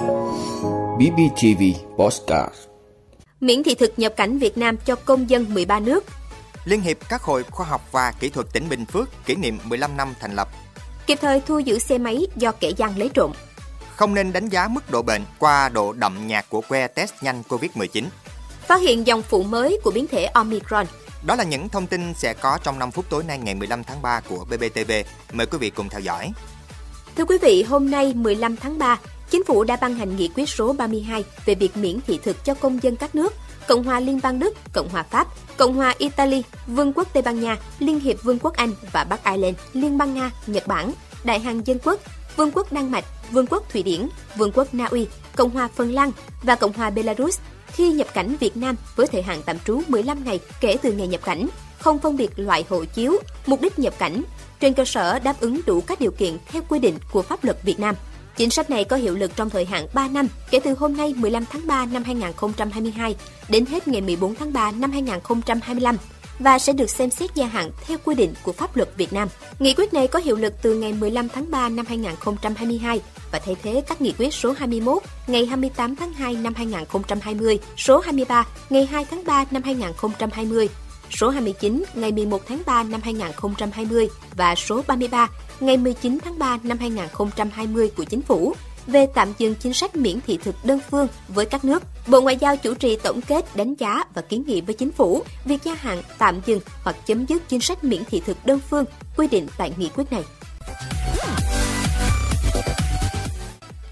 BBTV Postcard Miễn thị thực nhập cảnh Việt Nam cho công dân 13 nước. Liên hiệp các hội khoa học và kỹ thuật tỉnh Bình Phước kỷ niệm 15 năm thành lập. Kịp thời thu giữ xe máy do kẻ gian lấy trộm. Không nên đánh giá mức độ bệnh qua độ đậm nhạt của que test nhanh COVID-19. Phát hiện dòng phụ mới của biến thể Omicron. Đó là những thông tin sẽ có trong 5 phút tối nay ngày 15 tháng 3 của BBTV. Mời quý vị cùng theo dõi. Thưa quý vị, hôm nay 15 tháng 3, Chính phủ đã ban hành nghị quyết số 32 về việc miễn thị thực cho công dân các nước Cộng hòa Liên bang Đức, Cộng hòa Pháp, Cộng hòa Italy, Vương quốc Tây Ban Nha, Liên hiệp Vương quốc Anh và Bắc Ireland, Liên bang Nga, Nhật Bản, Đại Hàn Dân quốc, Vương quốc Đan Mạch, Vương quốc Thụy Điển, Vương quốc Na Uy, Cộng hòa Phần Lan và Cộng hòa Belarus khi nhập cảnh Việt Nam với thời hạn tạm trú 15 ngày kể từ ngày nhập cảnh, không phân biệt loại hộ chiếu, mục đích nhập cảnh, trên cơ sở đáp ứng đủ các điều kiện theo quy định của pháp luật Việt Nam. Chính sách này có hiệu lực trong thời hạn 3 năm kể từ hôm nay 15 tháng 3 năm 2022 đến hết ngày 14 tháng 3 năm 2025 và sẽ được xem xét gia hạn theo quy định của pháp luật Việt Nam. Nghị quyết này có hiệu lực từ ngày 15 tháng 3 năm 2022 và thay thế các nghị quyết số 21 ngày 28 tháng 2 năm 2020, số 23 ngày 2 tháng 3 năm 2020, số 29 ngày 11 tháng 3 năm 2020 và số 33 ngày 19 tháng 3 năm 2020 của Chính phủ về tạm dừng chính sách miễn thị thực đơn phương với các nước. Bộ Ngoại giao chủ trì tổng kết, đánh giá và kiến nghị với chính phủ việc gia hạn, tạm dừng hoặc chấm dứt chính sách miễn thị thực đơn phương quy định tại nghị quyết này.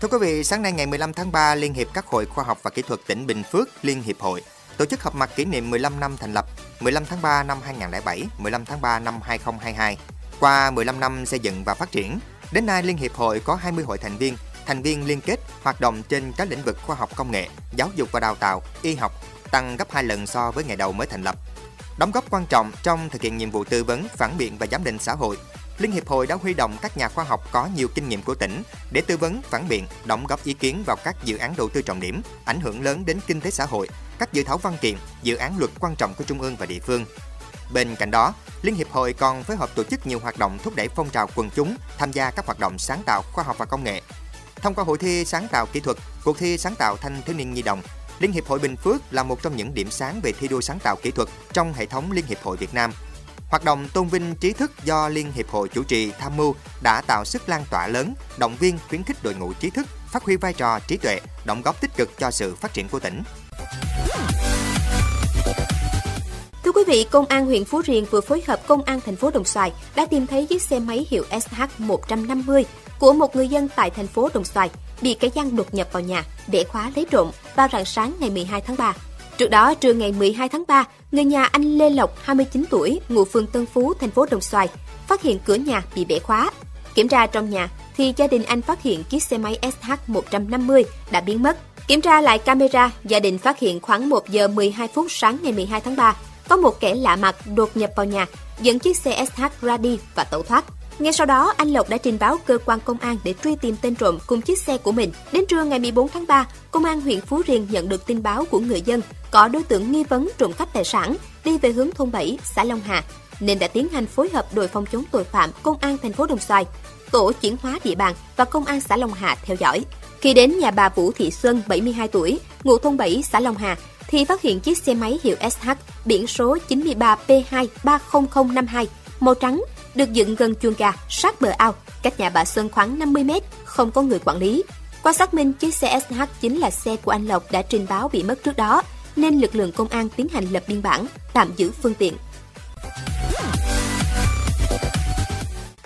Thưa quý vị, sáng nay ngày 15 tháng 3, Liên hiệp các hội khoa học và kỹ thuật tỉnh Bình Phước, Liên hiệp hội tổ chức họp mặt kỷ niệm 15 năm thành lập 15 tháng 3 năm 2007, 15 tháng 3 năm 2022. Qua 15 năm xây dựng và phát triển, đến nay Liên hiệp hội có 20 hội thành viên, thành viên liên kết hoạt động trên các lĩnh vực khoa học công nghệ, giáo dục và đào tạo, y học, tăng gấp 2 lần so với ngày đầu mới thành lập. Đóng góp quan trọng trong thực hiện nhiệm vụ tư vấn, phản biện và giám định xã hội, Liên hiệp hội đã huy động các nhà khoa học có nhiều kinh nghiệm của tỉnh để tư vấn, phản biện, đóng góp ý kiến vào các dự án đầu tư trọng điểm, ảnh hưởng lớn đến kinh tế xã hội, các dự thảo văn kiện, dự án luật quan trọng của trung ương và địa phương. Bên cạnh đó, Liên hiệp hội còn phối hợp tổ chức nhiều hoạt động thúc đẩy phong trào quần chúng tham gia các hoạt động sáng tạo khoa học và công nghệ. Thông qua hội thi sáng tạo kỹ thuật, cuộc thi sáng tạo thanh thiếu niên nhi đồng, Liên hiệp hội Bình Phước là một trong những điểm sáng về thi đua sáng tạo kỹ thuật trong hệ thống Liên hiệp hội Việt Nam. Hoạt động tôn vinh trí thức do Liên hiệp hội chủ trì tham mưu đã tạo sức lan tỏa lớn, động viên khuyến khích đội ngũ trí thức phát huy vai trò trí tuệ, đóng góp tích cực cho sự phát triển của tỉnh. Thưa quý vị, Công an huyện Phú Riềng vừa phối hợp Công an thành phố Đồng Xoài đã tìm thấy chiếc xe máy hiệu SH150 của một người dân tại thành phố Đồng Xoài bị kẻ gian đột nhập vào nhà, bẻ khóa lấy trộm vào rạng sáng ngày 12 tháng 3. Trước đó, trưa ngày 12 tháng 3, người nhà anh Lê Lộc, 29 tuổi, ngụ phường Tân Phú, thành phố Đồng Xoài, phát hiện cửa nhà bị bẻ khóa. Kiểm tra trong nhà, thì gia đình anh phát hiện chiếc xe máy SH150 đã biến mất. Kiểm tra lại camera, gia đình phát hiện khoảng 1 giờ 12 phút sáng ngày 12 tháng 3, có một kẻ lạ mặt đột nhập vào nhà, dẫn chiếc xe SH ra đi và tẩu thoát. Ngay sau đó, anh Lộc đã trình báo cơ quan công an để truy tìm tên trộm cùng chiếc xe của mình. Đến trưa ngày 14 tháng 3, công an huyện Phú Riềng nhận được tin báo của người dân có đối tượng nghi vấn trộm cắp tài sản đi về hướng thôn 7, xã Long Hà, nên đã tiến hành phối hợp đội phòng chống tội phạm công an thành phố Đồng Xoài, tổ chuyển hóa địa bàn và công an xã Long Hà theo dõi. Khi đến nhà bà Vũ Thị Xuân, 72 tuổi, ngụ thôn 7, xã Long Hà, thì phát hiện chiếc xe máy hiệu SH biển số 93P2 màu trắng được dựng gần chuồng gà sát bờ ao, cách nhà bà Xuân khoảng 50 mét, không có người quản lý. Qua xác minh, chiếc xe SH chính là xe của anh Lộc đã trình báo bị mất trước đó, nên lực lượng công an tiến hành lập biên bản, tạm giữ phương tiện.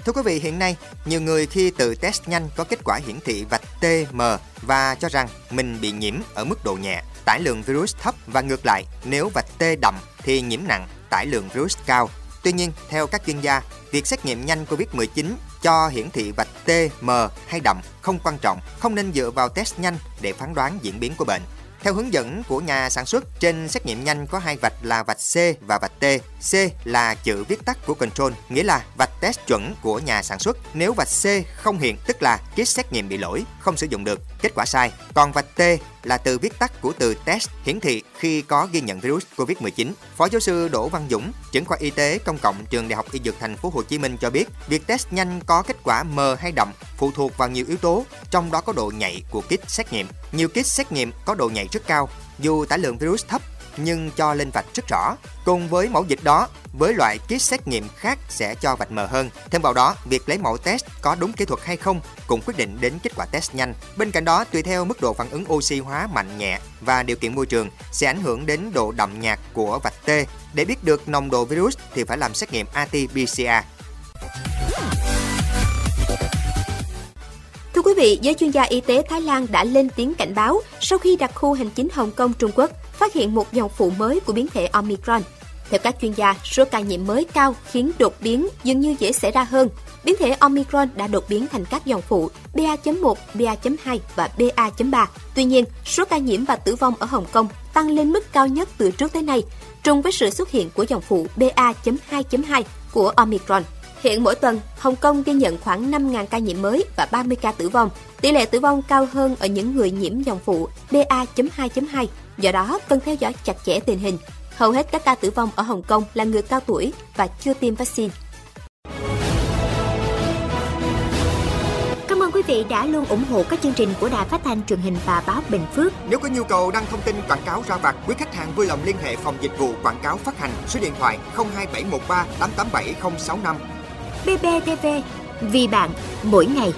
Thưa quý vị, hiện nay, nhiều người khi tự test nhanh có kết quả hiển thị vạch TM và cho rằng mình bị nhiễm ở mức độ nhẹ, tải lượng virus thấp và ngược lại, nếu vạch T đậm thì nhiễm nặng, tải lượng virus cao. Tuy nhiên, theo các chuyên gia, việc xét nghiệm nhanh COVID-19 cho hiển thị vạch T, M hay đậm không quan trọng, không nên dựa vào test nhanh để phán đoán diễn biến của bệnh. Theo hướng dẫn của nhà sản xuất, trên xét nghiệm nhanh có hai vạch là vạch C và vạch T. C là chữ viết tắt của control, nghĩa là vạch test chuẩn của nhà sản xuất. Nếu vạch C không hiện, tức là kit xét nghiệm bị lỗi, không sử dụng được, kết quả sai. Còn vạch T là từ viết tắt của từ test hiển thị khi có ghi nhận virus COVID-19. Phó giáo sư Đỗ Văn Dũng, trưởng khoa y tế công cộng trường Đại học Y Dược Thành phố Hồ Chí Minh cho biết, việc test nhanh có kết quả mờ hay đậm phụ thuộc vào nhiều yếu tố, trong đó có độ nhạy của kit xét nghiệm. Nhiều kit xét nghiệm có độ nhạy rất cao, dù tải lượng virus thấp nhưng cho lên vạch rất rõ. Cùng với mẫu dịch đó, với loại kit xét nghiệm khác sẽ cho vạch mờ hơn. Thêm vào đó, việc lấy mẫu test có đúng kỹ thuật hay không cũng quyết định đến kết quả test nhanh. Bên cạnh đó, tùy theo mức độ phản ứng oxy hóa mạnh nhẹ và điều kiện môi trường sẽ ảnh hưởng đến độ đậm nhạt của vạch T. Để biết được nồng độ virus thì phải làm xét nghiệm RT-PCR. Thưa quý vị, giới chuyên gia y tế Thái Lan đã lên tiếng cảnh báo sau khi đặc khu hành chính Hồng Kông Trung Quốc phát hiện một dòng phụ mới của biến thể Omicron. Theo các chuyên gia, số ca nhiễm mới cao khiến đột biến dường như dễ xảy ra hơn. Biến thể Omicron đã đột biến thành các dòng phụ BA.1, BA.2 và BA.3. Tuy nhiên, số ca nhiễm và tử vong ở Hồng Kông tăng lên mức cao nhất từ trước tới nay, trùng với sự xuất hiện của dòng phụ BA.2.2 của Omicron. Hiện mỗi tuần, Hồng Kông ghi nhận khoảng 5.000 ca nhiễm mới và 30 ca tử vong. Tỷ lệ tử vong cao hơn ở những người nhiễm dòng phụ BA.2.2, do đó cần theo dõi chặt chẽ tình hình. Hầu hết các ca tử vong ở Hồng Kông là người cao tuổi và chưa tiêm vaccine. Cảm ơn quý vị đã luôn ủng hộ các chương trình của Đài Phát thanh truyền hình và báo Bình Phước. Nếu có nhu cầu đăng thông tin quảng cáo ra vặt, quý khách hàng vui lòng liên hệ phòng dịch vụ quảng cáo phát hành số điện thoại 02713 887065. BBTV, vì bạn, mỗi ngày.